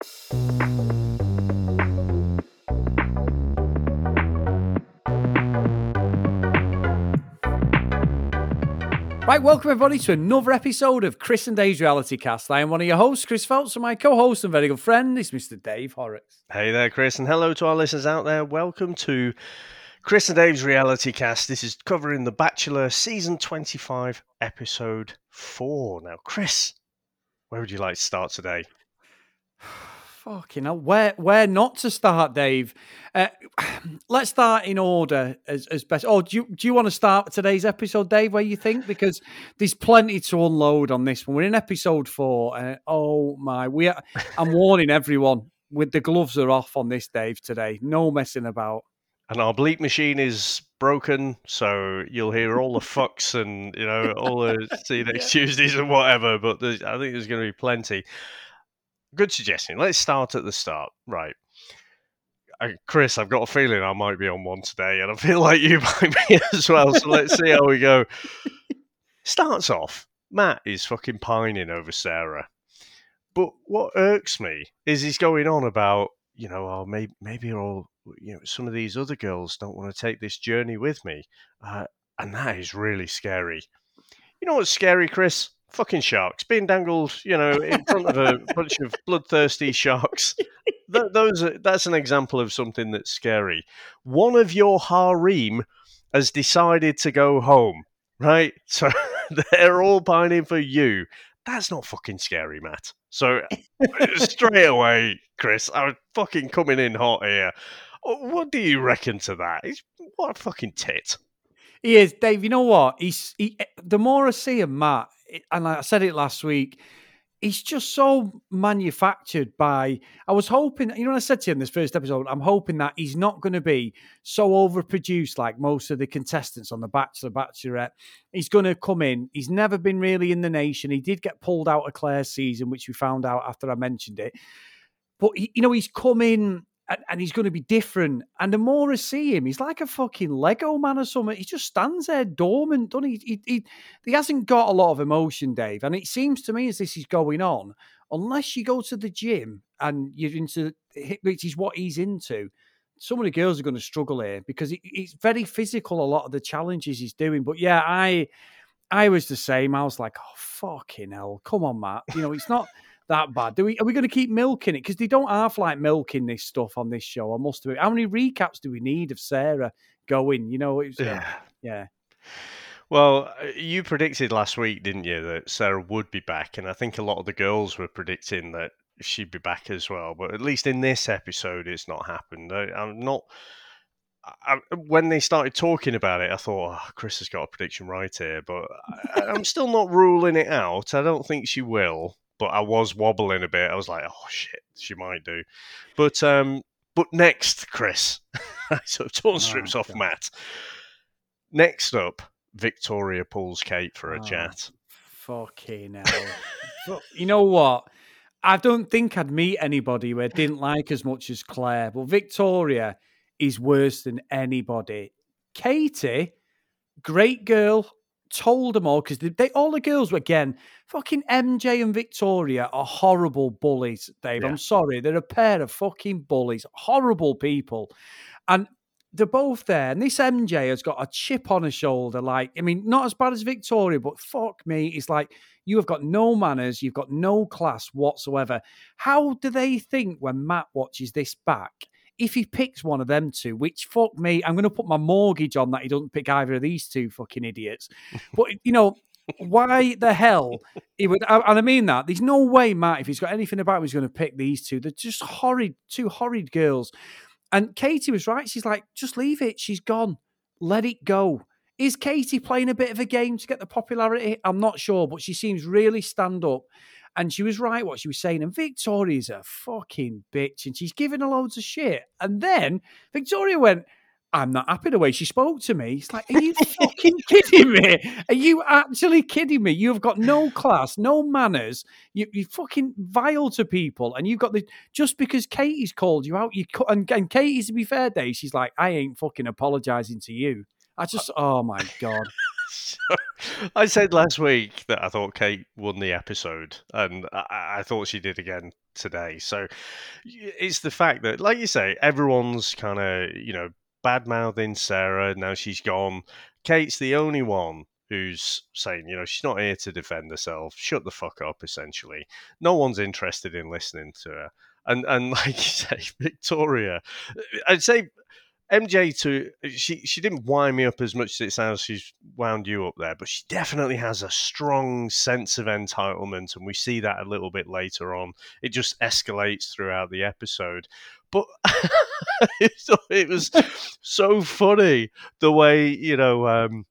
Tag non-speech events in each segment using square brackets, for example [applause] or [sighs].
Right, welcome everybody to another episode of Chris and Dave's Reality Cast. I am one of your hosts, Chris Phelps, and my co-host and very good friend is Mr. Dave Horrocks. Hey there, Chris, and hello to our listeners out there. Welcome to Chris and Dave's Reality Cast. This is covering The Bachelor Season 25, Episode 4. Now, Chris, where would you like to start today? Fucking hell, where where not to start, Dave? Uh, [sighs] let's start in order as, as best. Oh, do you do you want to start today's episode, Dave? Where you think because there's plenty to unload on this one. We're in episode four. Uh, oh my, we are, I'm warning everyone with the gloves are off on this, Dave. Today, no messing about. And our bleep machine is broken, so you'll hear all the fucks and you know all the [laughs] see you next yeah. Tuesdays and whatever. But I think there's going to be plenty good suggestion. Let's start at the start. Right. Chris, I've got a feeling I might be on one today, and I feel [laughs] like you might be [laughs] as well. So let's see how we go. Starts off, Matt is fucking pining over Sarah. But what irks me is he's going on about, you know, oh, maybe, maybe all, you know, some of these other girls don't want to take this journey with me. Uh, and that is really scary. You know what's scary, Chris? Fucking sharks being dangled, you know, in front of a [laughs] bunch of bloodthirsty sharks. [laughs] Th- those are, that's an example of something that's scary. One of your harem has decided to go home, right? [laughs] So they're all pining for you. That's not fucking scary, Matt. So straight away, Chris, I'm fucking coming in hot here. Uh, what do you reckon to that? He's what a fucking tit. He is, Dave. You know what? He's he, eh, the more I see him, Matt, and I said it last week, he's just so manufactured by. I was hoping, you know, I said to him this first episode, I'm hoping that he's not going to be so overproduced like most of the contestants on The Bachelor, Bachelorette. He's going to come in. He's never been really in the nation. He did get pulled out of Claire's season, which we found out after I mentioned it. But, he, you know, he's come in and, and, he's going to be different. And the more I see him, he's like a fucking Lego man or something. He just stands there dormant, doesn't he? He, he? he hasn't got a lot of emotion, Dave. And it seems to me as this is going on, unless you go to the gym and you're into, which is what he's into, some of the girls are going to struggle here because it's very physical, a lot of the challenges he's doing. But yeah, I. I was the same. I was like, "Oh fucking hell! Come on, Matt. You know it's not that bad. Do we are we going to keep milking it? Because they don't half like milking this stuff on this show. I must admit. How many recaps do we need of Sarah going? You know, it's, uh, yeah, yeah. Well, uh, you predicted last week, didn't you, that Sarah would be back, and I think a lot of the girls were predicting that she'd be back as well. But at least in this episode, it's not happened. I, am not. I, when they started talking about it, I thought, oh, Chris has got a prediction right here, but I, am still not ruling it out. I don't think she will but I was wobbling a bit. I was like, oh shit, she might do. But um, but next, Chris, [laughs] so torn strips oh, off God. Matt. Next up, Victoria pulls Kate for a oh, chat. Fucking hell! but you know what? I don't think I'd meet anybody who I didn't like as much as Claire, but Victoria is worse than anybody. Katie, great girl, told them all because they, they, all the girls were again fucking MJ and Victoria are horrible bullies, Dave. Yeah. I'm sorry, they're a pair of fucking bullies, horrible people, and they're both there. And this MJ has got a chip on her shoulder, like I mean, not as bad as Victoria, but fuck me, it's like you have got no manners, you've got no class whatsoever. How do they think when Matt watches this back? If he picks one of them two, which fuck me, I'm going to put my mortgage on that he doesn't pick either of these two fucking idiots. [laughs] but you know, why the hell he would? And I mean that there's no way Matt, if he's got anything about him, he's going to pick these two. They're just horrid, two horrid girls. And Katie was right. She's like, just leave it. She's gone. Let it go. Is Katie playing a bit of a game to get the popularity? I'm not sure, but she seems really stand up. And she was right what she was saying. And Victoria's a fucking bitch and she's giving her loads of shit. And then Victoria went, I'm not happy the way she spoke to me. It's like, are you [laughs] fucking kidding me? Are you actually kidding me? You've got no class, no manners. You, you fucking vile to people, and you've got the just because Katie's called you out. You and, and Katie, to be fair, Dave, she's like, I ain't fucking apologizing to you. I uh, just, oh my god. [laughs] So, I said last week that I thought Kate won the episode, and I, I thought she did again today. So it's the fact that, like you say, everyone's kind of you know bad mouthing Sarah. Now she's gone. Kate's the only one who's saying, you know, she's not here to defend herself. Shut the fuck up, essentially. No one's interested in listening to her. And and [laughs] like you say, Victoria, uh, I'd say MJ to she she didn't wind me up as much as it sounds she's wound you up there, but she definitely has a strong sense of entitlement, and we see that a little bit later on. It just escalates throughout the episode. But [laughs] it was so funny the way you know um,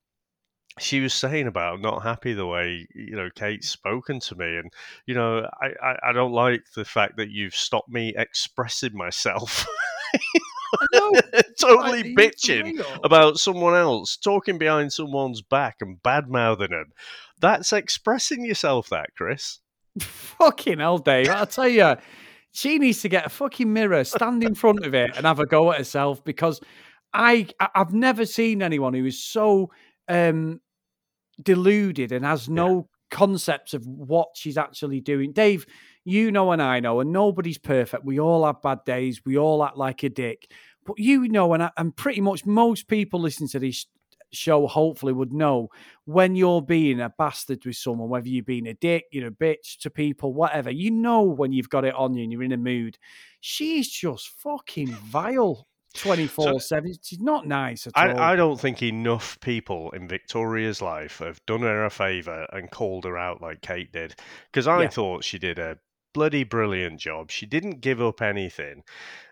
she was saying about not happy the way you know Kate's spoken to me, and you know I, I, I don't like the fact that you've stopped me expressing myself. [laughs] [laughs] totally bitching about someone else, talking behind someone's back and bad mouthing them. That's expressing yourself, that Chris. [laughs] Fucking hell, Dave! I tell you, she needs to get a fucking mirror, stand in front of it, and have a go at herself because I I've never seen anyone who is so um deluded and has no yeah. concepts of what she's actually doing. Dave, you know and I know, and nobody's perfect. We all have bad days. We all act like a dick. But you know, and, I, and pretty much most people listening to this show hopefully would know when you're being a bastard with someone, whether you've been a dick, you're a bitch to people, whatever. You know when you've got it on you and you're in a mood. She's just fucking vile. 24 7. She's not nice at I, all. I don't think enough people in Victoria's life have done her a favour and called her out like Kate did. Because I yeah. thought she did a bloody brilliant job. She didn't give up anything.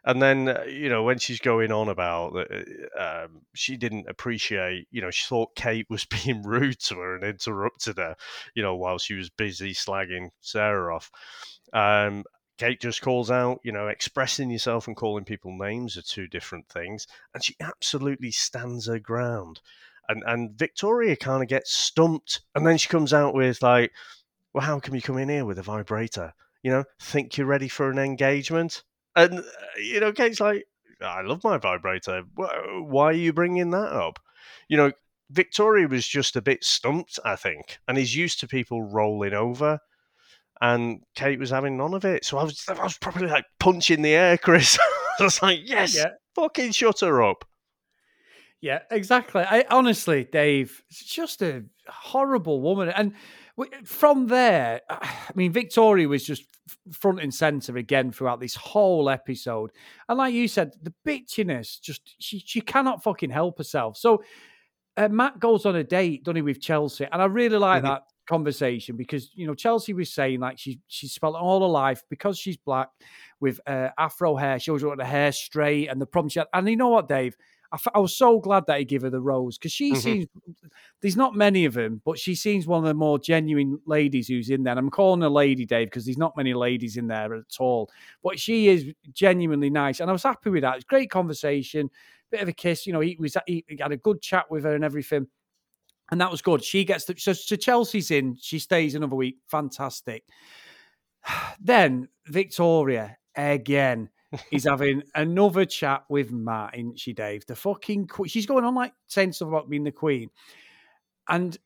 And then, uh, you know, when she's going on about that, uh, um, she didn't appreciate, you know, she thought Kate was [laughs] being rude to her and interrupted her, you know, while she was busy slagging Sarah off. Um, Kate just calls out, you know, expressing yourself and calling people names are two different things. And she absolutely stands her ground. And, and Victoria kind of gets stumped. And then she comes out with, like, well, how come you come in here with a vibrator? You know, think you're ready for an engagement? And, uh, you know, Kate's like, I love my vibrator. Why are you bringing that up? You know, Victoria was just a bit stumped, I think, and he's used to people rolling over and Kate was having none of it. So I was, I was probably like punching the air, Chris. [laughs] I was like, yes, yeah. fucking shut her up. Yeah, exactly. I honestly, Dave, it's just a horrible woman, and from there, I mean, Victoria was just front and center again throughout this whole episode, and like you said, the bitchiness just she she cannot fucking help herself. So. Uh, Matt goes on a date, doesn't he, with Chelsea? And I really like mm-hmm. that conversation because you know Chelsea was saying like she she spent all her life because she's black with uh, afro hair. She always wanted the hair straight and the problem she had. And you know what, Dave? I, f- I was so glad that he gave her the rose because she mm-hmm. seems there's not many of them, but she seems one of the more genuine ladies who's in there. And I'm calling her lady, Dave, because there's not many ladies in there at all. But she is genuinely nice, and I was happy with that. It's great conversation, bit of a kiss. You know, he was he had a good chat with her and everything and that was good. She gets the so, so Chelsea's in. She stays another week. Fantastic. [sighs] Then Victoria again is having another chat with Matt, isn't she, Dave? The fucking queen. She's going on like saying stuff about being the queen, and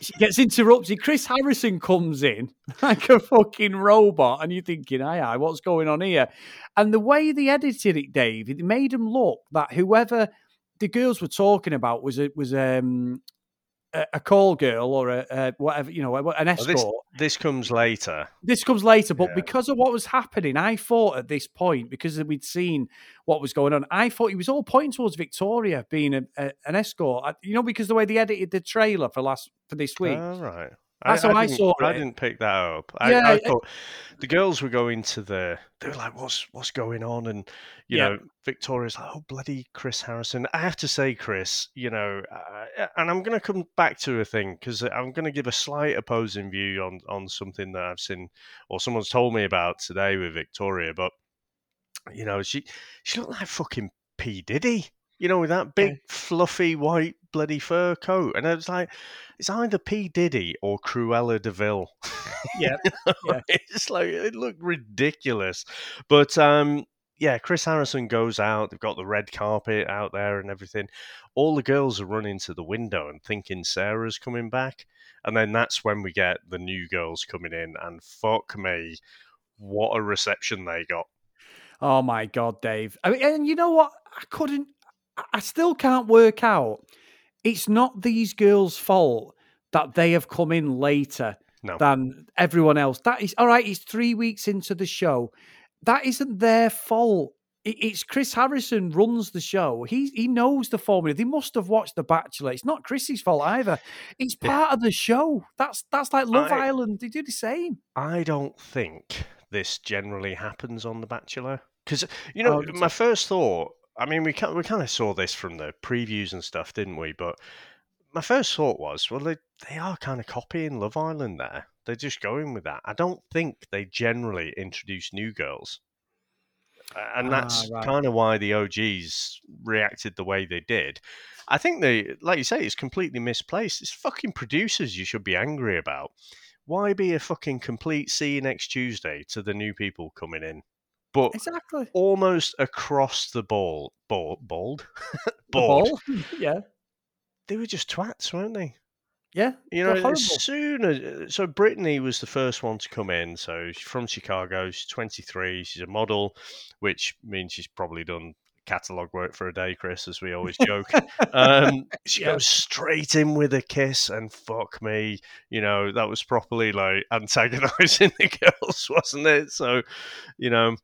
she gets interrupted. Chris Harrison comes in [laughs] like a fucking robot, and you're thinking, "Aye, aye, what's going on here?" And the way they edited it, Dave, it made him look that whoever the girls were talking about was it was um a, call girl or a, a, whatever, you know, an escort. Well, this, this, comes later. This comes later, but yeah. because of what was happening, I thought at this point, because we'd seen what was going on, I thought he was all pointing towards Victoria being a, an escort. You know, because the way they edited the trailer for last for this week. All right. That's I, how I, I saw it. I didn't pick that up. I, yeah, I thought the girls were going to the. They were like, "What's what's going on?" And you yeah. know, Victoria's like, "Oh bloody Chris Harrison." I have to say, Chris, you know, uh, and I'm going to come back to a thing because I'm going to give a slight opposing view on on something that I've seen or someone's told me about today with Victoria. But you know, she she looked like fucking P Diddy you know, with that big fluffy white bloody fur coat. And I was like, it's either P. Diddy or Cruella de Vil. Yeah. [laughs] yeah. it's like, it looked ridiculous. But um, yeah, Chris Harrison goes out. They've got the red carpet out there and everything. All the girls are running to the window and thinking Sarah's coming back. And then that's when we get the new girls coming in. And fuck me, what a reception they got. Oh my God, Dave. I mean, and you know what? I couldn't, I still can't work out. It's not these girls' fault that they have come in later No. than everyone else. That is all right. It's three weeks into the show. That isn't their fault. It- It's Chris Harrison runs the show. He he knows the formula. They must have watched The Bachelor. It's not Chrissy's fault either. It's Yeah. part of the show. That's that's like Love I- Island. They do the same. I don't think this generally happens on The Bachelor because you know Oh, my first thought. I mean, we kind we kind of saw this from the previews and stuff, didn't we? But my first thought was, well, they they are kind of copying Love Island there. They're just going with that. I don't think they generally introduce new girls, and Ah, that's right. kind of why the OGs reacted the way they did. I think they, like you say, it's completely misplaced. It's fucking producers you should be angry about. Why be a fucking complete see you next Tuesday to the new people coming in? But Exactly. almost across the ball, ball, bald, [laughs] The ball. [laughs] yeah. they were just twats, weren't they? Yeah. You know, as soon as so Brittany was the first one to come in. So she's from Chicago. She's 23. She's a model, which means she's probably done catalog work for a day, Chris, as we always joke. um, [laughs] she Yeah. goes straight in with a kiss, and fuck me, you know that was properly like antagonizing the girls, wasn't it? So, you know.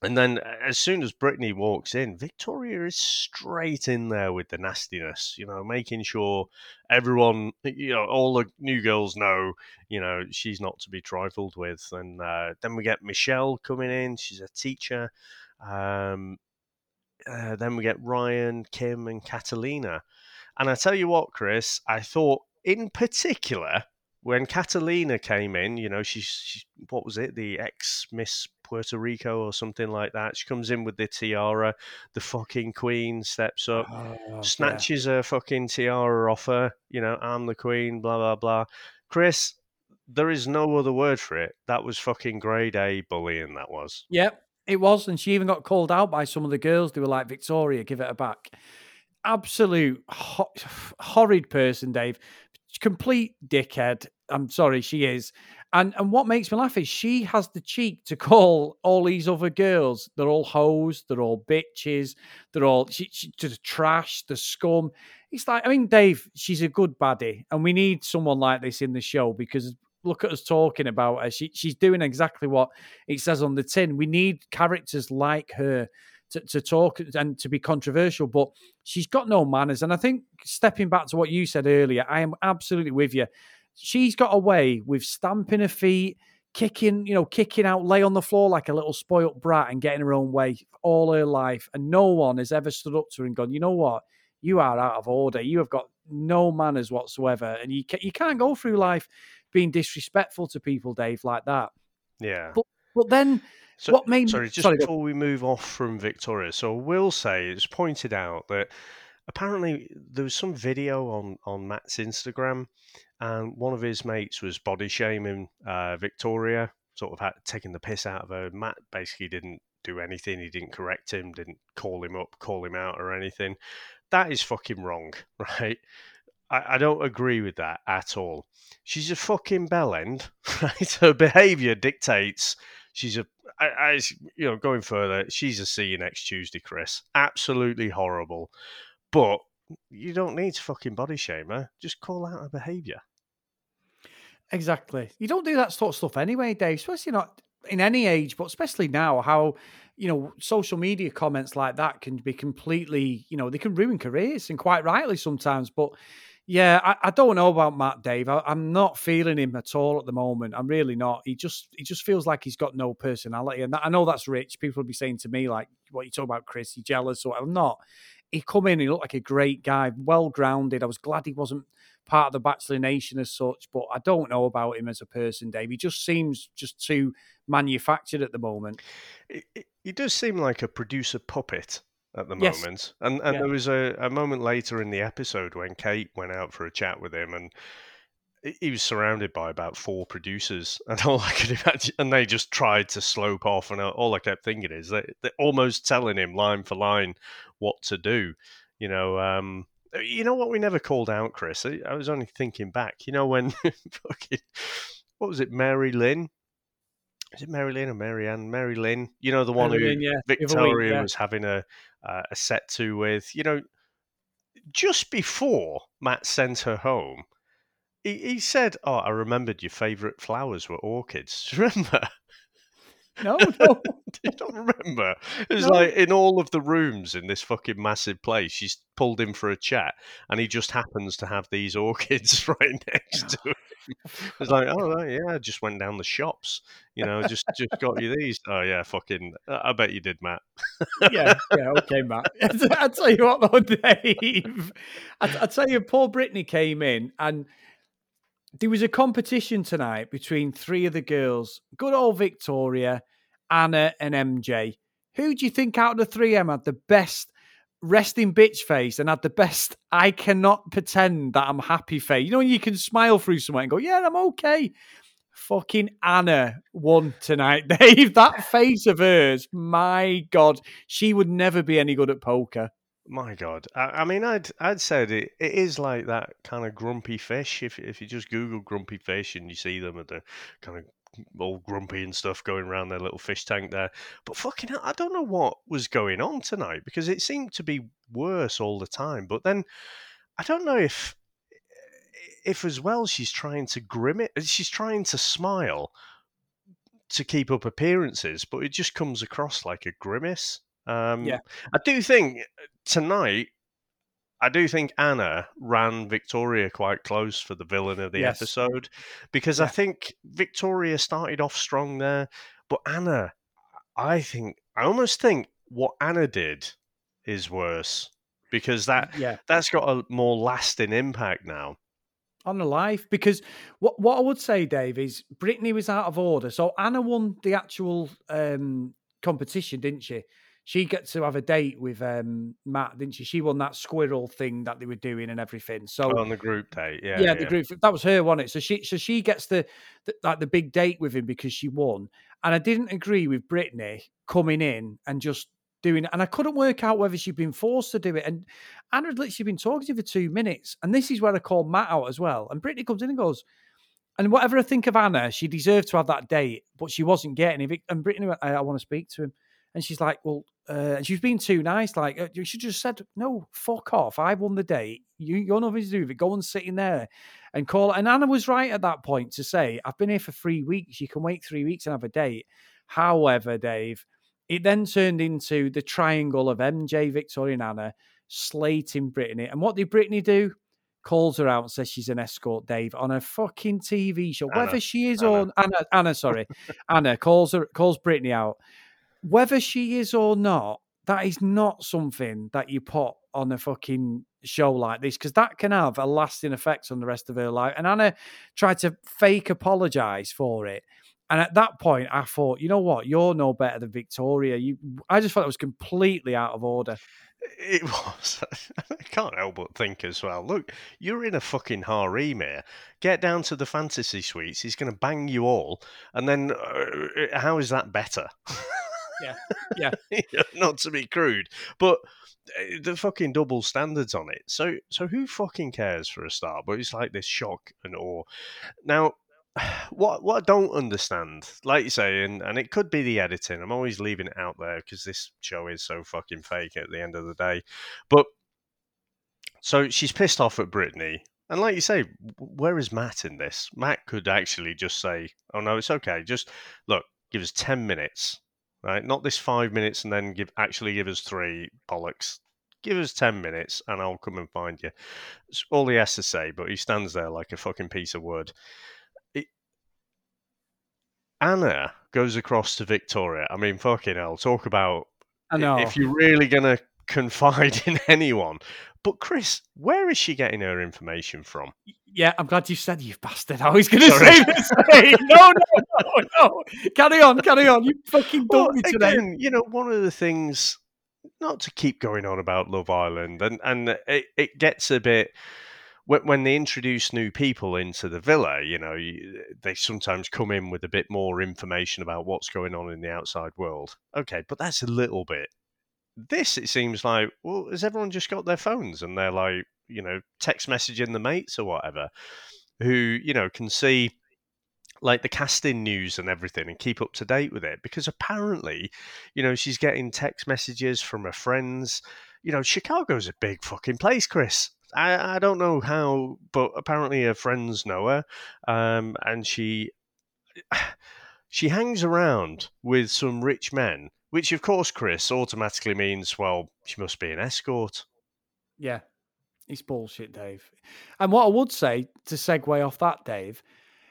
And then, as soon as Brittany walks in, Victoria is straight in there with the nastiness, you know, making sure everyone, you know, all the new girls know, you know, she's not to be trifled with. And uh, then we get Michelle coming in. She's a teacher. Um, uh, then we get Ryan, Kim, and Catalina. And I tell you what, Chris, I thought in particular when Catalina came in, you know, she's, she, what was it, the ex Miss Puerto Rico or something like that. She comes in with the tiara. The fucking queen steps up Oh, yeah. snatches a fucking tiara off her. You know, I'm the queen, blah, blah, blah. Chris, there is no other word for it. That was fucking grade A bullying, that was. Yep, it was, and she even got called out by some of the girls. They were like, "Victoria, give it a back." Absolute ho- [sighs] horrid person, Dave. Complete dickhead. I'm sorry, she is. And and what makes me laugh is she has the cheek to [laughs] call all these other girls. They're all hoes. They're all bitches. They're all she, she, the trash, the scum. It's like I mean, Dave. She's a good baddie, and we need someone like this in the show because look at us talking about her. She she's doing exactly what it says on the tin. We need characters like her to, to talk and to be controversial, but she's got no manners. And I think stepping back to what you said earlier, I am absolutely with you. She's got away with stamping her feet, kicking, you know, kicking out, lay on the floor like a little spoilt brat and getting her own way all her life. And no one has ever stood up to her and gone, you know what? You are out of order. You have got no manners whatsoever. And you, ca- you can't go through life being disrespectful to people, Dave, like that. Yeah. But but then So, what made sorry, just sorry, go- before we move off from Victoria, so I will say it's pointed out that apparently there was some video on, on Matt's Instagram, and one of his mates was body shaming uh, Victoria, sort of had, taking the piss out of her. Matt basically didn't do anything. He didn't correct him, didn't call him up, call him out, or anything. That is fucking wrong, [laughs] right? I, I don't agree with that at all. She's a fucking bellend, [laughs] right? Her behaviour dictates she's a I, I, you know, going further, she's a see you next Tuesday, Chris. Absolutely horrible. But you don't need to fucking body shame her. Just call out her behaviour. Exactly. You don't do that sort of stuff anyway, Dave, especially not in any age, but especially now, how, you know, social media comments like that can be completely, you know, they can ruin careers and quite rightly sometimes. But yeah, I, I don't know about Matt Dave. I, I'm not feeling him at all at the moment. I'm really not. He just he just feels like he's got no personality. And that, I know that's rich. People will be saying to me, like, what you talk about, Chris, you jealous or I'm not. He come in, he looked like a great guy, well grounded. I was glad he wasn't part of the Bachelor Nation as such, but I don't know about him as a person, Dave. He just seems just too manufactured at the moment. He does seem like a producer puppet at the Yes. moment. And and Yeah. there was a, a moment later in the episode when Kate went out for a chat with him and he was surrounded by about four producers, [laughs] and all I could imagine, and they just tried to slope off. And all I kept thinking is they, they're almost telling him line for line what to do. You know, um, you know what we never called out, Chris. I, I was only thinking back. You know when [laughs] fucking what was it, Mary Lynn? Is it Mary Lynn or Mary Ann? Mary Lynn. You know the one Mary who Lynn, yeah. Victoria week, yeah. was having a uh, a set to with. You know, just before Matt sent her home, he, he said, "Oh, I remembered your favourite flowers were orchids. [laughs] Remember?" No, [laughs] no. Do you not remember? It was No. like in all of the rooms in this fucking massive place, she's pulled him for a chat, and he just happens to have these [laughs] orchids [laughs] right next oh. to him. It's like, oh right, yeah, I just went down the shops, you know, just just got you these. Oh yeah, fucking, I bet you did, Matt. yeah, yeah, okay, Matt. I tell you what, though, Dave. I, I tell you, poor Brittany came in, and there was a competition tonight between three of the girls. Good old Victoria, Anna, and MJ. Who do you think out of the three of them had the best resting bitch face and had the best I cannot pretend that I'm happy face? You know, you can smile through somewhere and go, yeah, I'm okay. Fucking Anna won tonight, [laughs] Dave. That face of hers, my God, she would never be any good at poker. My God, I, I mean, I'd I'd said it, it is like that kind of grumpy fish. If if you just Google grumpy fish and you see them at the kind of all grumpy and stuff going around their little fish tank there. But fucking hell, I don't know what was going on tonight because it seemed to be worse all the time. But then I don't know if if as well she's trying to grim it, she's trying to smile to keep up appearances, but it just comes across like a grimace. Um, Yeah. I do think tonight. I do think Anna ran Victoria quite close for the villain of the Yes. episode because I think Victoria started off strong there, but Anna, I think, I almost think what Anna did is worse because that Yeah. that's got a more lasting impact now. on the life because what what I would say, Dave, is Brittany was out of order. So Anna won the actual um, competition, didn't she? She got to have a date with um, Matt, didn't she? She won that squirrel thing that they were doing and everything. So on the group date, yeah, yeah, the group that was her, wasn't it? So she so she gets the, the like the big date with him because she won. And I didn't agree with Brittany coming in and just doing it. And I couldn't work out whether she'd been forced to do it. And Anna had literally been talking to her for two minutes. And this is where I called Matt out as well. And Brittany comes in and goes, and whatever I think of Anna, she deserved to have that date, but she wasn't getting it. And Brittany went, I, I want to speak to him. And she's like, well, uh, and she's being too nice. Like, uh, you should just said, no, fuck off. I won the date. You, you're nothing to do with it. Go and sit in there and call. And Anna was right at that point to say, I've been here for three weeks. You can wait three weeks and have a date. However, Dave, it then turned into the triangle of MJ, Victoria, and Anna slating Brittany. And what did Brittany do? Calls her out and says she's an escort, Dave, on a fucking TV show. Anna. Whether she is Anna. or Anna, Anna, sorry, Anna calls her calls Brittany out. Whether she is or not, that is not something that you put on a fucking show like this because that can have a lasting effect on the rest of her life. And Anna tried to fake apologize for it. And at that point, I thought, you know what? You're no better than Victoria. You, I just thought it was completely out of order. It [laughs] was. I can't help but think as well. Look, you're in a fucking harem here. Get down to the fantasy suites. He's going to bang you all, and then uh, how is that better? [laughs] Yeah, yeah. [laughs] Not to be crude, but uh, the fucking double standards on it. So, so who fucking cares for a start? But it's like this shock and awe. Now, [sighs] what what I don't understand, like you say, and, and it could be the editing. I'm always leaving it out there because this show is so fucking fake at the end of the day. But so she's pissed off at Brittany. And like you say, where is Matt in this? Matt could actually just say, "Oh no, it's okay. Just look, give us ten minutes, right? Not this five minutes, and then give actually give us three bollocks. Give us ten minutes, and I'll come and find you." It's all he has to say, but he stands there like a fucking piece of wood. It, Anna goes across to Victoria. I mean, fucking hell, talk about I know. if you're really going to confide [laughs] in anyone. But Chris, where is she getting her information from? Yeah, I'm glad you said you bastard. [laughs] I was going to say this. [laughs] No, no, no, no. Carry on, carry on. You fucking Well, me today. again, you know, one of the things, not to keep going on about Love Island, and and it, it gets a bit. when they introduce new people into the villa, you know, they sometimes come in with a bit more information about what's going on in the outside world. Okay, but that's a little bit. This, it seems like, well, has everyone just got their phones and they're like, you know, text messaging the mates or whatever, who, you know, can see like the casting news and everything and keep up to date with it because apparently, you know, she's getting text messages from her friends. You know, Chicago's a big fucking place, Chris. I, I don't know how, but apparently her friends know her, um, and she [sighs] she hangs around with some rich men, which of course, Chris, automatically means well, she must be an escort. Yeah, it's bullshit, Dave. And what I would say to segue off that, Dave.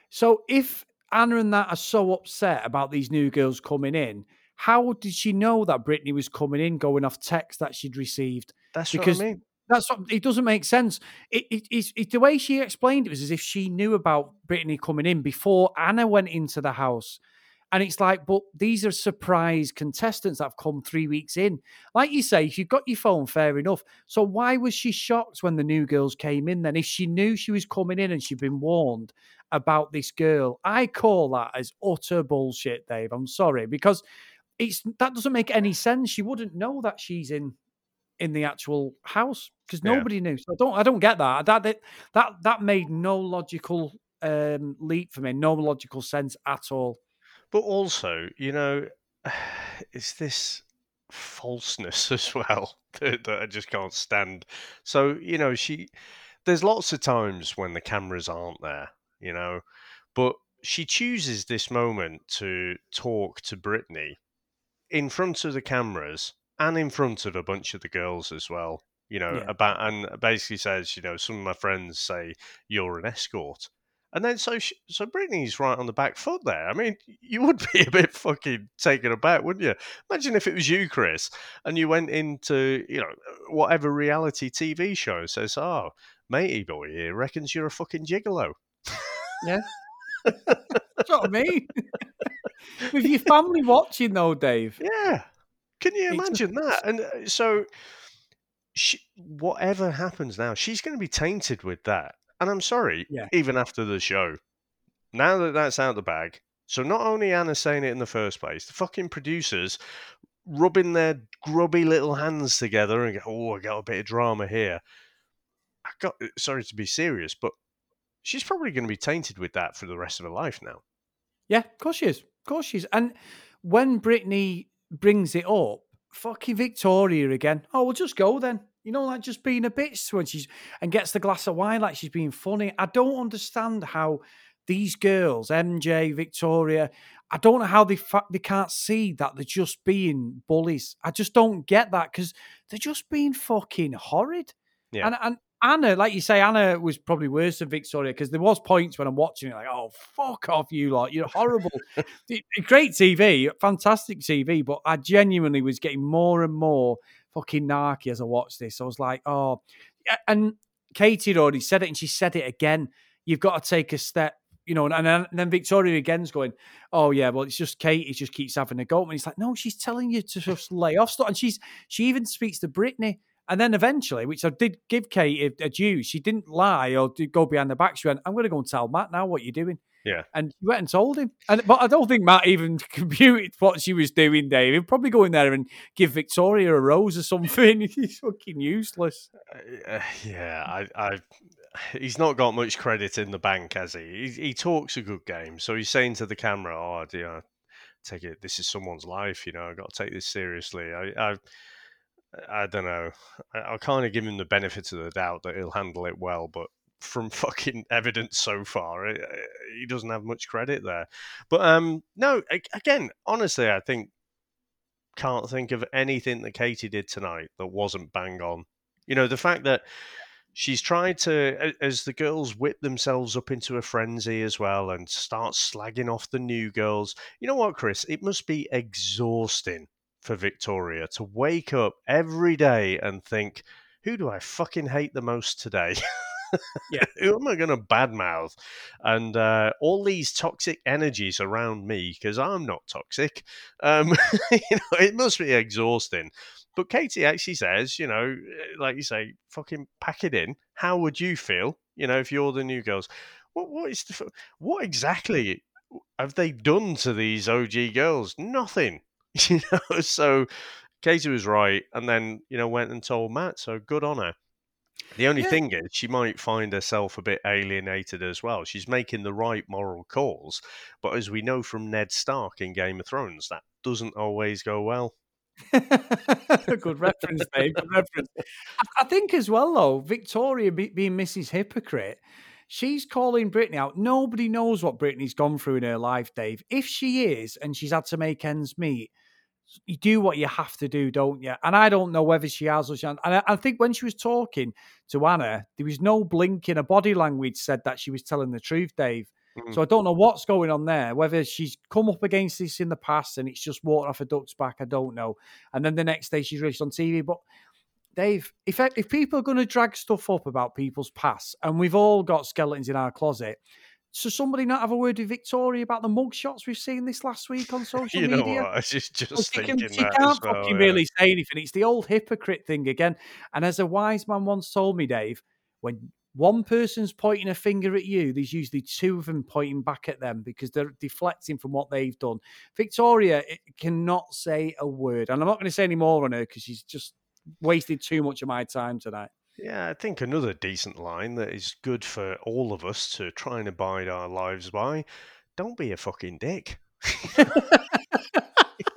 So if Anna and that are so upset about these new girls coming in, how did she know that Brittany was coming in, going off text that she'd received? That's because, what I mean. That's what, it doesn't make sense. It, it, it's, it, the way she explained it was as if she knew about Brittany coming in before Anna went into the house. And it's like, but these are surprise contestants that have come three weeks in. Like you say, if you've got your phone, fair enough. So why was she shocked when the new girls came in then? If she knew she was coming in and she'd been warned about this girl, I call that as utter bullshit, Dave. I'm sorry, because it's that doesn't make any sense. She wouldn't know that she's in in the actual house because nobody yeah. knew. So I don't I don't get that. That that that, that made no logical um, leap for me, no logical sense at all. But also, you know, [sighs] it's this falseness [laughs] as well that, that I just can't stand. So you know, she there's lots of times when the cameras aren't there, you know, but she chooses this moment to talk to Brittany in front of the cameras and in front of a bunch of the girls as well. You know, yeah. about and basically says, you know, some of my friends say you're an escort, and then so she, so Brittany's right on the back foot there. I mean, you would [laughs] be a bit fucking taken aback, wouldn't you? Imagine if it was you, Chris, and you went into you know whatever reality TV show says, "Oh, matey boy here reckons you're a fucking gigolo." Yeah, [laughs] that's what I mean. [laughs] With your family watching, though, Dave. Yeah, can you imagine that? And uh, so, she, whatever happens now, she's going to be tainted with that. And I'm sorry, yeah. even after the show, now that that's out the bag. So not only Anna saying it in the first place, the fucking producers rubbing their grubby little hands together and go, "Oh, I got a bit of drama here." I got uh, sorry to be serious, but she's probably going to be tainted with that for the rest of her life now. Yeah, of course she is. Of course she is. And when Brittany brings it up, fucking Victoria again. Oh, we'll just go then. You know, like just being a bitch when she's and gets the glass of wine like she's being funny. I don't understand how these girls, MJ, Victoria, I don't know how they fa- they can't see that they're just being bullies. I just don't get that because they're just being fucking horrid. Yeah. And and Anna, like you say, Anna was probably worse than Victoria because there was points when I'm watching it, like, oh fuck off, you lot, you're horrible. [laughs] Great TV, fantastic TV, but I genuinely was getting more and more fucking narky as I watched this. I was like, oh, and Katie had already said it, and she said it again. You've got to take a step, you know. And then, and then Victoria again's going, oh yeah, well it's just Katie just keeps having a go, and he's like, no, she's telling you to just lay off stuff, and she's she even speaks to Brittany and then eventually, which I did give Kate a, a due, she didn't lie or go behind the back. She went, I'm going to go and tell Matt now what you're doing. Yeah. And she went and told him. And But I don't think Matt even [laughs] computed what she was doing, Dave. He'd probably go in there and give Victoria a rose or something. [laughs] He's fucking useless. Uh, uh, yeah, I, I, he's not got much credit in the bank, has he? he? He talks a good game. So he's saying to the camera, oh, know, take it, this is someone's life, you know, I've got to take this seriously. I, I I don't know. I, will kind of give him the benefit of the doubt that he'll handle it well, but from [laughs] fucking evidence so far, it, it, he doesn't have much credit there. But um, no, again, honestly, I think can't think of anything that Katie did tonight that wasn't bang on. You know, the fact that she's tried to, as the girls whip themselves up into a frenzy as well and start slagging off the new girls. You know what, Chris? It must be exhausting for Victoria to wake up every day and think, who do I fucking hate the most today? [laughs] yeah. [laughs] Who am I going to badmouth? And uh, all these toxic energies around me, because I'm not toxic, um, [laughs] you know, it must be exhausting. But Katie actually says, you know, like you say, fucking pack it in. How would you feel You know, if you're the new girls, what what is the, what exactly have they done to these OG girls? Nothing. [laughs] You know, so Katie was right, and then you know went and told Matt. So good on her. The only Yeah. thing is, she might find herself a bit alienated as well. She's making the right moral calls, but as we know from Ned Stark in Game of Thrones, that doesn't always go well. A [laughs] good reference, Dave. Good reference. I, think as well, though, Victoria be, being Mrs. Hypocrite, she's calling Brittany out. Nobody knows what Brittany's gone through in her life, Dave. If she is, and she's had to make ends meet, you do what you have to do, don't you? And I don't know whether she has or she hasn't. And I, I think when she was talking to Anna, there was no blink in her body language said that she was telling the truth, Dave. Mm. So I don't know what's going on there. Whether she's come up against this in the past and it's just water off a duck's back, I don't know. And then the next day she's released on TV. But Dave, if if people are going to drag stuff up about people's past, and we've all got skeletons in our closet, so somebody not have a word with Victoria about the mugshots we've seen this last week on [laughs] social media? You know what? I was just, Well, just she, can, thinking she that can't as well. fucking yeah. really say anything. It's the old hypocrite thing again. And as a wise man once told me, Dave, when one person's pointing a finger at you, there's usually two of them pointing back at them because they're deflecting from what they've done. Victoria eh, cannot say a word. And I'm not going to say any more on her because she's just wasted too much of my time tonight. Yeah, I think another decent line that is good for all of us to try and abide our lives by don't be a fucking dick. [laughs]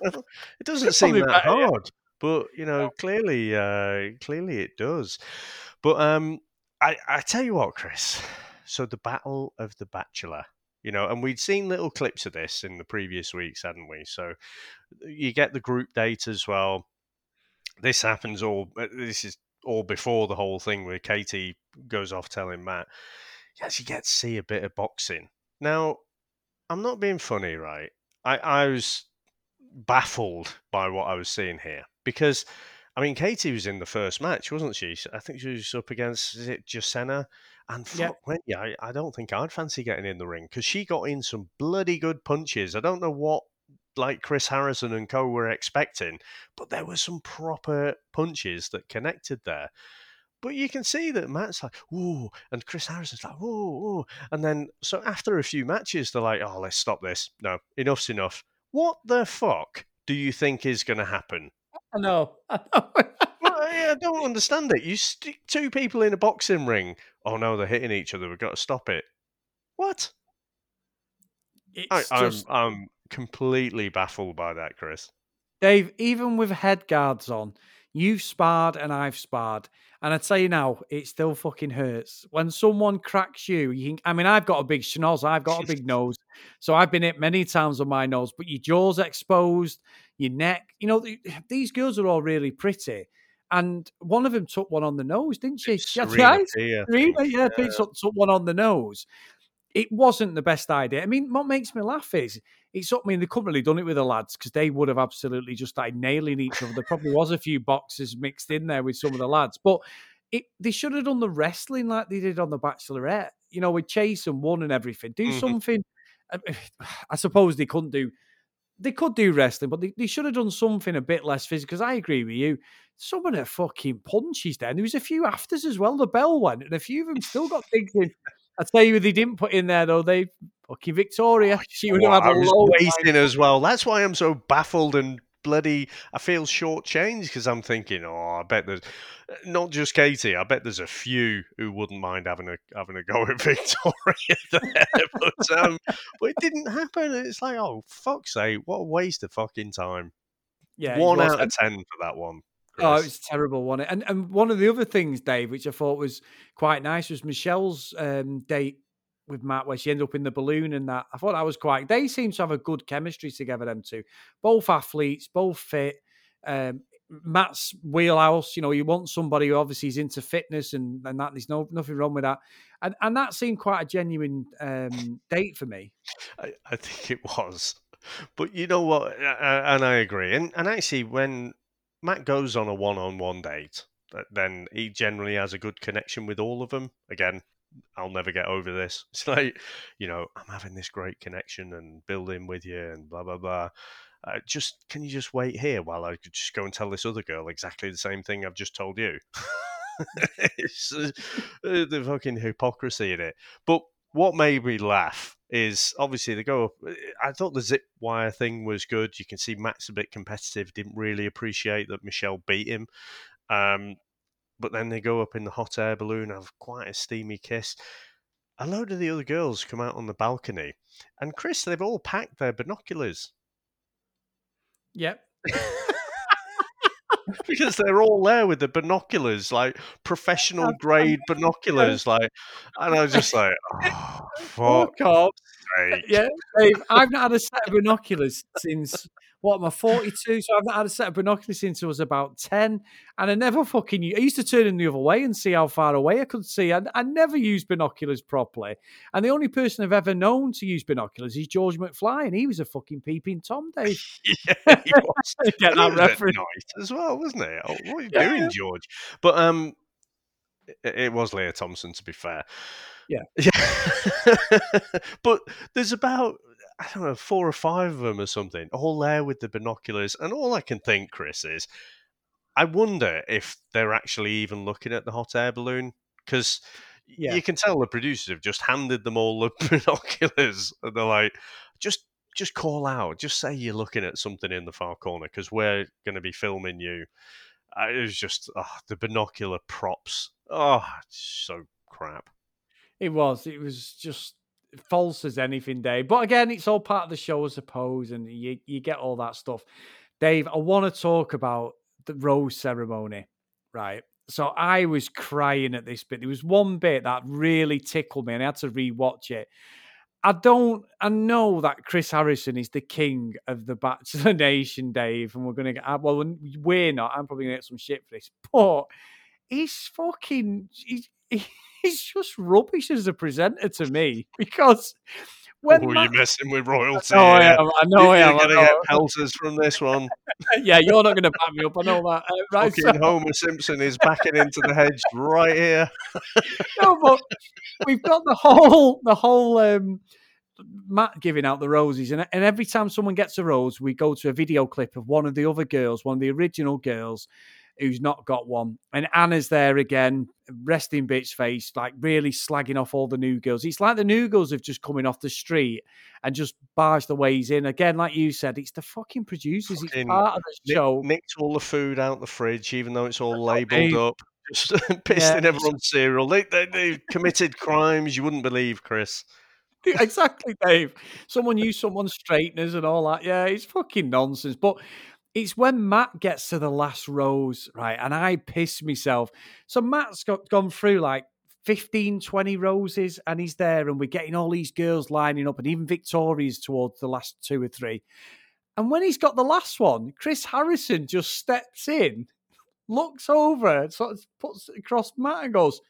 It [laughs] doesn't seem that better, yeah. hard, but you know, clearly, uh, clearly it does. But um, I, I tell you what, Chris. So the Battle of the Bachelor, you know, and we'd seen little clips of this in the previous weeks, hadn't we? So you get the group date as well. This happens all. uh, This is all before the whole thing where Katie goes off telling Matt. You actually get to see a bit of boxing. Now, I'm not being funny, right? I, I was baffled by what I was seeing here because, I mean, Katie was in the first match, wasn't she? I think she was up against is it Jacenna, and Yeah. fuck me, I, I don't think I'd fancy getting in the ring because she got in some bloody good punches. I don't know what like Chris Harrison and co were expecting, but there were some proper punches that connected there. But you can see that Matt's like, ooh, and Chris Harrison's like, ooh, ooh. And then, so after a few matches, they're like, oh, let's stop this. No, enough's enough. What the fuck do you think is going to happen? I know. I know. [laughs] Well, I I don't understand it. You stick two people in a boxing ring. Oh no, they're hitting each other. We've got to stop it. What? I, it's I'm just I'm completely baffled by that, Chris. Dave, even with head guards on, you've sparred and I've sparred. And I tell you now, it still fucking hurts. When someone cracks you, you can, I mean, I've got a big schnoz, I've got a big [laughs] nose. So I've been hit many times on my nose, but your jaw's exposed, your neck. You know, th- [sighs] these girls are all really pretty. And one of them took one on the nose, didn't she? She had the Serena eyes. P, I Serena, think. yeah, picked up, took one on the nose. It wasn't the best idea. I mean, what makes me laugh is it's up. I mean, they couldn't really done it with the lads because they would have absolutely just started nailing each other. There probably was a few boxes mixed in there with some of the lads, but it they should have done the wrestling like they did on the Bachelorette. You know, with Chase and one and everything. Do Mhm. something. I- suppose they couldn't do. They could do wrestling, but they, they should have done something a bit less physical. Because I agree with you. Some of the fucking punches there. And there was a few afters as well. The bell went, and a few of them still got [laughs] thinking. I tell you, they didn't put in there though. They fucking Victoria. she would Well, have had I a was load. waiting as well. That's why I'm so baffled and bloody. I feel short shortchanged because I'm thinking, oh, I bet there's not just Katie. I bet there's a few who wouldn't mind having a having a go at [laughs] Victoria there, but um, but it didn't happen. It's like, oh fuck's sake, what a waste of fucking time. Yeah, one out of ten for that one. Oh, Chris. it's terrible, it? And and one of the other things, Dave, which I thought was quite nice, was Michelle's um, date with Matt, where she ended up in the balloon and that. I thought that was quite. They seem to have a good chemistry together, them two. Both athletes, both fit. Um, Matt's wheelhouse, you know, you want somebody who obviously is into fitness and, and that. There's no nothing wrong with that, and and that seemed quite a genuine um, date for me. I, I think it was. But you know what? And I agree. And and actually, when Matt goes on a one-on-one date, then he generally has a good connection with all of them. Again, I'll never get over this. [laughs] It's like, you know, I'm having this great connection and building with you and blah blah blah. Uh, just can you just wait here while I could just go and tell this other girl exactly the same thing I've just told you? [laughs] it's uh, the fucking hypocrisy in it. But what made me laugh is obviously they go up. I thought the zip wire thing was good. You can see Matt's a bit competitive. Didn't really appreciate that Michelle beat him. Um, but then they go up in the hot air balloon, have quite a steamy kiss. A load of the other girls come out on the balcony, and Chris, they've all packed their binoculars. Yep. [laughs] because they're all there with the binoculars, like professional grade binoculars, like, and I was just like, oh, [laughs] fuck, off. Yeah, Dave, I've not had a set of binoculars since what am I 42? So I've not had a set of binoculars since I was about 10. And I never fucking I used to turn them the other way and see how far away I could see. I, I never used binoculars properly. And the only person I've ever known to use binoculars is George McFly, and he was a fucking peeping Tom, [laughs] Dave. yeah, he [laughs] was. Get that he was at reference. night as well, wasn't it? Oh, what are you Yeah. doing, George? But um, it, it was Lea Thompson, to be fair. Yeah. yeah. [laughs] but there's about I don't know four or five of them or something, all there with the binoculars, and all I can think, Chris, is I wonder if they're actually even looking at the hot air balloon because. Yeah. You can tell the producers have just handed them all the [laughs] binoculars, and they're like, "Just just call out. Just say you're looking at something in the far corner because we're going to be filming you. It was just oh, the binocular props. Oh, so crap. It was. It was just false as anything, Dave. But again, it's all part of the show, I suppose, and you you get all that stuff. Dave, I want to talk about the rose ceremony, right? So I was crying at this bit. There was one bit that really tickled me, and I had to rewatch it. I don't. I know that Chris Harrison is the king of the Bachelor Nation, Dave, and we're gonna get. uh, Well, we're not. I'm probably gonna get some shit for this, but he's fucking. He's, [laughs] he's just rubbish as a presenter to me [laughs] because when oh, Matt- you're messing with royalty. I know I am. I know I You're am. I going to get [laughs] pelters from this one. yeah, you're not going to back me up. I know that. Uh, right, so- Homer Simpson is backing into the hedge right here. no, but we've got the whole the whole um Matt giving out the roses, and, and every time someone gets a rose, we go to a video clip of one of the other girls, one of the original girls who's not got one. And Anna's there again, resting bitch face, like really slagging off all the new girls. It's like the new girls have just coming off the street and just barged the ways in. Again, like you said, it's the fucking producers. Fucking it's part of the show. nicked all the food out the fridge, even though it's all Hey. labelled up. Just [laughs] pissed Yeah. in everyone's cereal. They, they, they committed crimes you wouldn't believe, Chris. [laughs] exactly, Dave. Someone used someone's straighteners and all that. Yeah, it's fucking nonsense. But it's when Matt gets to the last rose, right? And I piss myself. So Matt's got gone through like 15, 20 roses, and he's there, and we're getting all these girls lining up, and even Victoria's towards the last two or three. And when he's got the last one, Chris Harrison just steps in, looks over, sort of puts it across Matt and goes,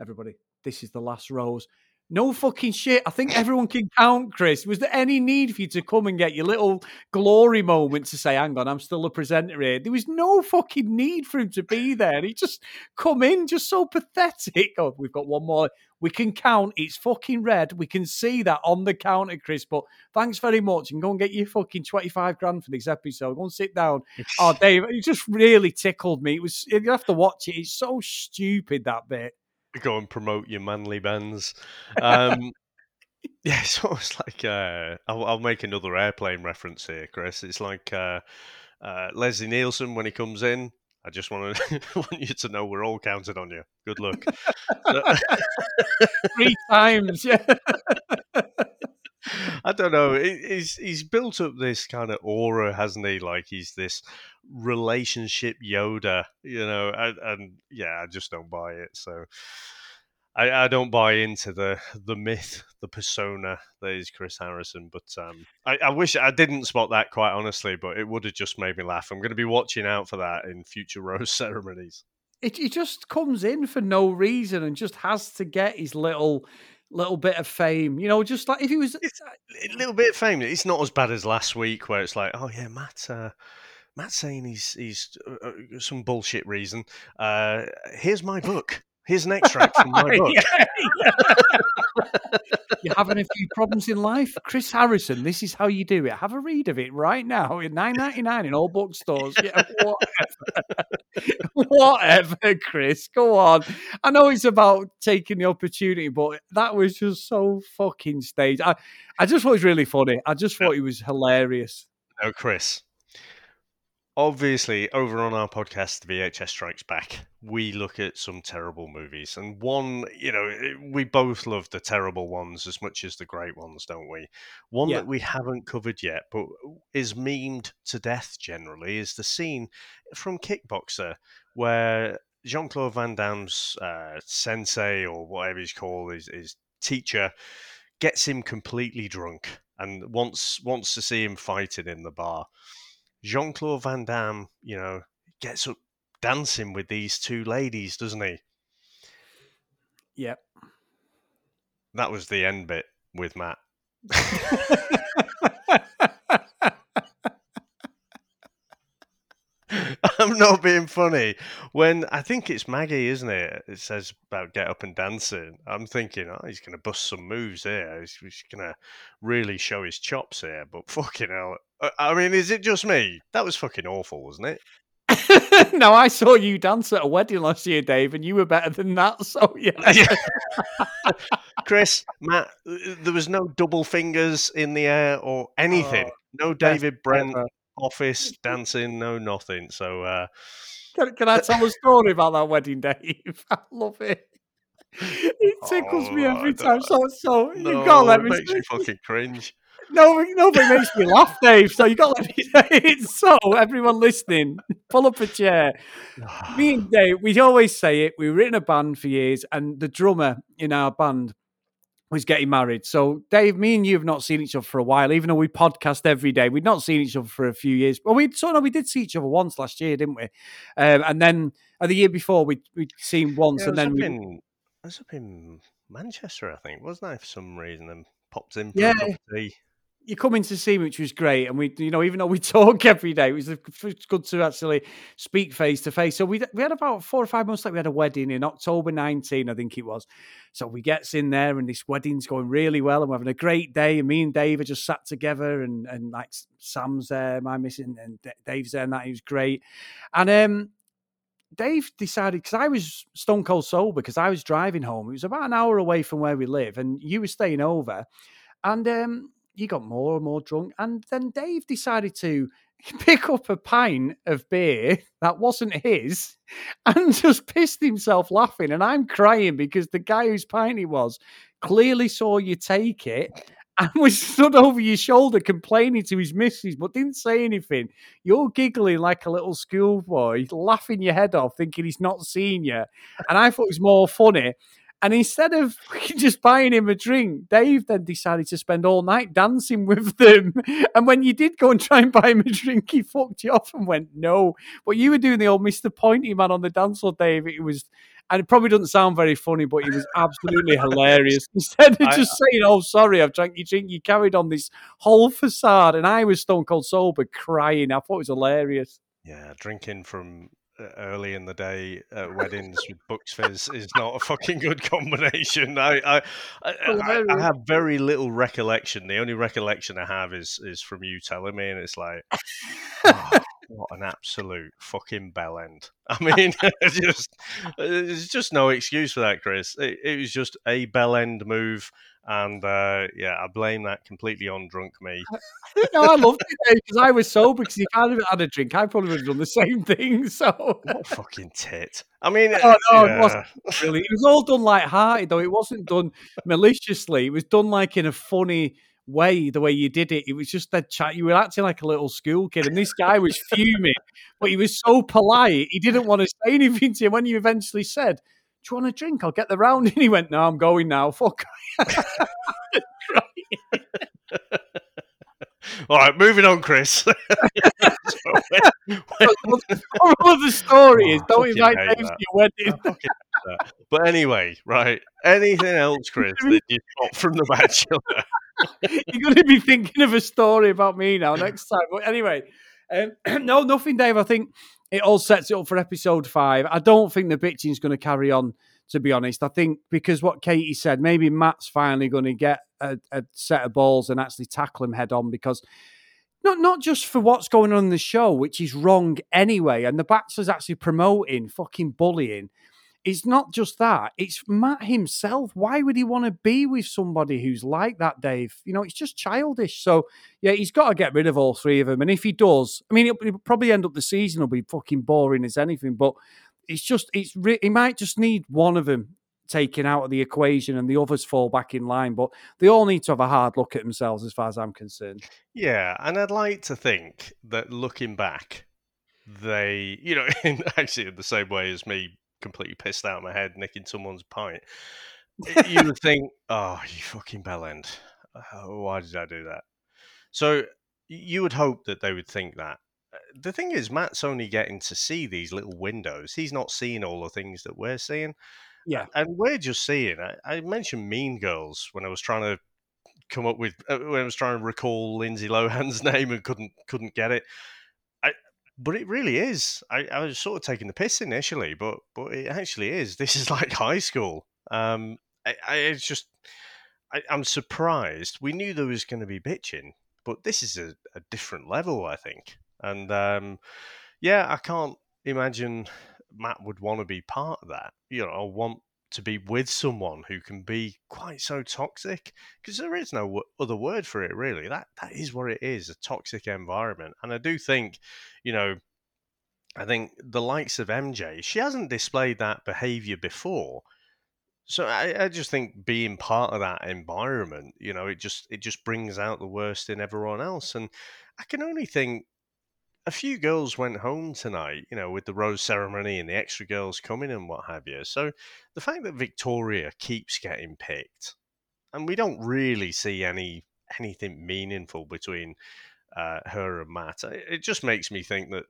Everybody, this is the last rose. No fucking shit. I think everyone can count, Chris. Was there any need for you to come and get your little glory moment to say, hang on, I'm still a presenter here? There was no fucking need for him to be there. He just come in, just so pathetic. Oh, we've got one more. We can count. It's fucking red. We can see that on the counter, Chris. But thanks very much. And go and get your fucking 25 grand for this episode. Go and sit down. [laughs] Oh, Dave, it just really tickled me. It was you have to watch it. It's so stupid that bit. Go and promote your manly bands. Um, [laughs] yeah, [laughs] it's almost like uh, I'll, I'll make another airplane reference here, Chris. It's like uh, uh, Leslie Nielsen when he comes in. I just want to [laughs] want you to know we're all counted on you. Good luck. Three times, yeah. I don't know. He's he's built up this kind of aura, hasn't he? Like he's this relationship Yoda, you know. And, and yeah, I just don't buy it. So I, I don't buy into the the myth, the persona that is Chris Harrison. But um, I, I wish I didn't spot that quite honestly. But it would have just made me laugh. I'm going to be watching out for that in future [laughs] rose ceremonies. It, he just comes in for no reason and just has to get his little little bit of fame. You know, just like if he was It's a little bit of fame. It's not as bad as last week, where it's like, oh yeah, Matt. Uh, Matt's saying he's he's uh, uh, some bullshit reason. Uh, here's my book. Here's an extract from my [laughs] book. Yeah, yeah. You're having a few problems in life, Chris Harrison. This is how you do it. Have a read of it right now in nine ninety nine in all bookstores. Yeah, whatever, [laughs] whatever, Chris. Go on. I know it's about taking the opportunity, but that was just so fucking staged. I, I just thought it was really funny. I just thought it was hilarious. No, Chris. Obviously, over on our podcast, VHS Strikes Back, we look at some terrible movies. And one, you know, we both love the terrible ones as much as the great ones, don't we? One Yeah. that we haven't covered yet, but is memed to death generally, is the scene from Kickboxer where Jean Claude Van Damme's uh, sensei, or whatever he's called, his, his teacher, gets him completely drunk and wants wants to see him fighting in the bar. Jean Claude Van Damme, you know, gets up dancing with these two ladies, doesn't he? Yep. That was the end bit with Matt. [laughs] I'm not being funny. When I think it's Maggie, isn't it? It says about get up and dancing. I'm thinking, oh, he's going to bust some moves here. He's, he's going to really show his chops here. But fucking hell. I- I mean, is it just me? That was fucking awful, wasn't it? [laughs] no, I saw you dance at a wedding last year, Dave, and you were better than that. [laughs] So [laughs] yeah. Chris, Matt, uh, there was no double fingers in the air or anything. Oh, no David Brent ever. office dancing, no nothing. So, uh, Can, can I tell a story about that wedding, Dave? I love it. It tickles me Oh, I every time. So, so no, you've got to let it me. makes me fucking cringe. No, no, but it makes me laugh, Dave. So you got to let me say it. So everyone listening, [laughs] pull up a chair. [sighs] Me and Dave, we always say it. We were in a band for years, and the drummer in our band was getting married. So, Dave, me and you have not seen each other for a while, even though we podcast every day. We'd not seen each other for a few years. Well, we sort of we did see each other once last year, didn't we? Um, and then uh, the year before, we we'd seen once, Yeah, and was then up we, in, it was up in Manchester, I think, wasn't I, for some reason, and popped in for Yeah. a cup of tea. You come in to see me, which was great. And we, you know, even though we [laughs] talk every day, it was, good to actually speak face to face. So we we had about four or five months like we had a wedding in October 19, I think it was. So we gets in there and this wedding's going really well and we're having a great day. And me and Dave are just sat together and, and like Sam's there, my missing, and Dave's there and that. He was great. And um, Dave decided because I was stone cold sober because I was driving home. It was about an hour away from where we live, and you were staying over, and um, you got more and more drunk. And then Dave decided to [laughs] pick up a pint of beer that wasn't his, [laughs] and just pissed himself laughing. And I'm crying because the guy whose pint it was clearly saw you take it. [laughs] And was stood over your shoulder complaining to his missus, but didn't say anything. You're giggling like a little schoolboy, laughing your head off, thinking he's not seen you. And I thought it was more funny. And instead of [laughs] just buying him a drink, Dave then decided to spend all night dancing with them. [laughs] And when you did go and try and buy him a drink, he fucked you off and went, no. But you were doing the old Mr. Pointy man on the dance floor, Dave. It was, and it probably doesn't sound very funny, but it was absolutely [laughs] hilarious. Instead of I- just saying, oh, sorry, I've drank your drink, you carried on this whole facade. And I was stone cold sober crying. I thought it was hilarious. Yeah, drinking from early in the day at [laughs] weddings with Bucks Fizz is not a fucking good [laughs] combination. I I, I, oh, I, I have very little recollection. The only recollection I have is is from you telling me, and it's like, oh, what an absolute fucking bell end. [laughs] I mean, just uh, there's just no excuse for that, Chris. It, it was just a bell end move. And uh, yeah, I blame that completely on drunk me. no, I loved it because I was sober. Because if I'd have had a drink, I probably would have done the same [laughs] thing. So, What a fucking tit! I mean, Oh, no, it wasn't. really, it was all done like hearted, though. It wasn't done maliciously. It was done like in a funny way. The way you did it, it was just that chat. You were acting like a little school kid, and this guy was fuming, but he was so polite. He didn't want to say [laughs] anything to you. When you eventually said, "Do you want a drink? I'll get the round," [laughs] and he went, "No, I'm going now. Fuck." [laughs] All right, moving on, Chris. [laughs] So, All the story is, Oh, don't invite Dave to your wedding. I fucking hate that. but anyway, right. Anything else, Chris, that you got from The Bachelor? You're going to be thinking of a story about me now next time. But anyway, um, [clears throat] no, nothing, Dave. I think it all sets it up for episode five. I don't think the bitching's going to carry on To be honest, I think because what Katie said, maybe Matt's finally going to get a, a set of balls and actually tackle him head on because not not just for what's going on in the show, which is wrong anyway, and the Bachelor's actually promoting fucking bullying. It's not just that; it's Matt himself. Why would he want to be with somebody who's like that, Dave? You know, it's just childish. So yeah, he's got to get rid of all three of them. And if he does, I mean, it'll, it'll probably end up the season will be fucking boring as anything. But it's just it's re- he might just need one of them taken out of the equation and the others fall back in line. But they all need to have a hard look at themselves, as far as I'm concerned. Yeah, and I'd like to think that looking back, they, you know, [laughs] in, actually in the same way as me completely pissed out of my head nicking someone's pint, [laughs] you would think, oh, you fucking bellend. Why did I do that? So you would hope that they would think that. Uh, the thing is, Matt's only getting to see these little windows. He's not seeing all the things that we're seeing. Yeah. And we're just seeing, I, I mentioned Mean Girls when I was trying to come up with, uh, when I was trying to recall Lindsay Lohan's [laughs] name and couldn't couldn't get it. But it really is. I, I was sort of taking the piss initially, but but it actually is. [laughs] This is like high school. Um, I, I it's just, I, I'm surprised. We knew there was going to be bitching, but this is a, a different level, I think. And um, yeah, I can't imagine Matt would want to be part of that. You know, I want to be with someone who can be quite so toxic because there is no other word for it really. That that is what it is a toxic environment. And i do think you know i think the likes of mj she hasn't displayed that behavior before. So I, I just think being part of that environment you know it just it just brings out the worst in everyone else. And i can only think a few girls went home tonight, you know, with the rose ceremony and the extra girls coming and what have you. So the fact that Victoria keeps getting picked, and we don't really see any anything meaningful between uh, her and Matt, it just makes me think that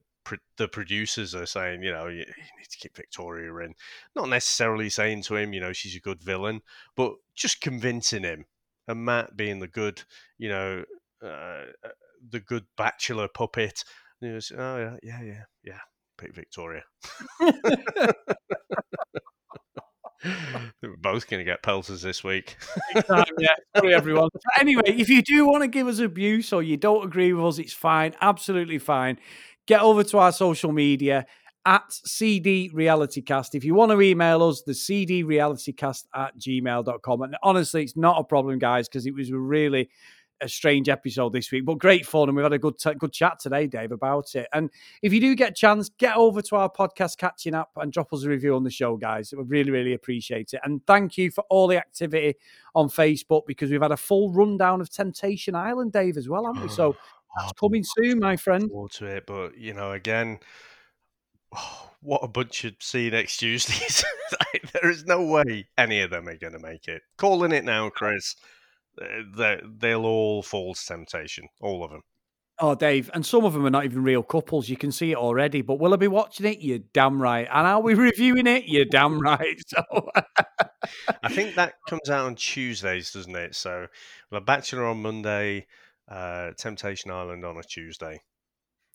the producers are saying, you know, you, you, need to keep Victoria in. Not necessarily saying to him, you know, she's a good villain, but just convincing him. And Matt being the good, you know, uh, uh the good bachelor puppet he was, oh yeah, yeah, yeah, yeah. Pick Victoria. [laughs] [laughs] We're both going to get pelters this week. time, yeah. Sorry, everyone. [laughs] anyway, if you do want to give us abuse or you don't agree with us, it's fine. Absolutely fine. Get over to our social media at CD Realitycast. If you want to email us, the CD Realitycast at gmail.com. And honestly, it's not a problem, guys, because it was really a strange episode this week, but great fun, and we've had a good t- good chat today, Dave, about it. And if you do get a chance, get over to our podcast catching up and drop us a review on the show, guys. We really, really appreciate it. And thank you for all the activity on Facebook because we've had a full rundown of Temptation Island, Dave, as well, haven't we? Oh, so oh, that's coming soon, my friend. To it, but you know, again. Oh, [sighs] what a bunch of see next Tuesdays. [laughs] there is no way any of them are going to make it. Calling it now, Chris they they'll all fall to temptation, all of them. Oh, Dave, and some of them are not even real couples. You can see it already. But will I be watching it? You're damn right. And are we [laughs] reviewing it? You're damn right. [laughs] So I think that comes out on Tuesdays, doesn't it? So The Bachelor on Monday, uh, Temptation Island on a Tuesday.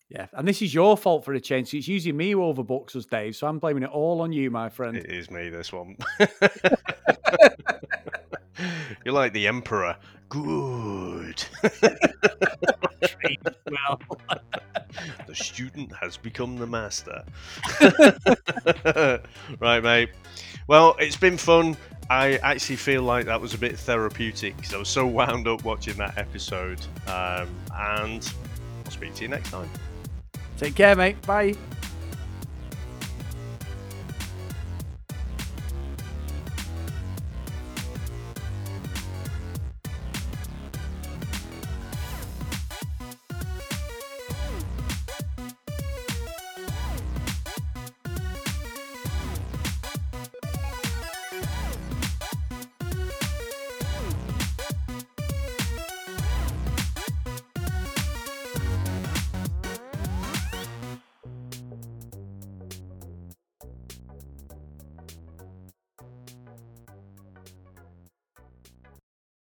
Yeah, and this is your fault for a change. It's usually me who overbooks us, Dave. So I'm blaming it all on you, my friend. It is me, this one. [laughs] [laughs] You're like the emperor. Good. well. [laughs] the student has become the master. [laughs] right, mate. Well, it's been fun. I actually feel like that was a bit therapeutic because I was so wound up watching that episode. Um, and I'll speak to you next time. Take care, mate. Bye.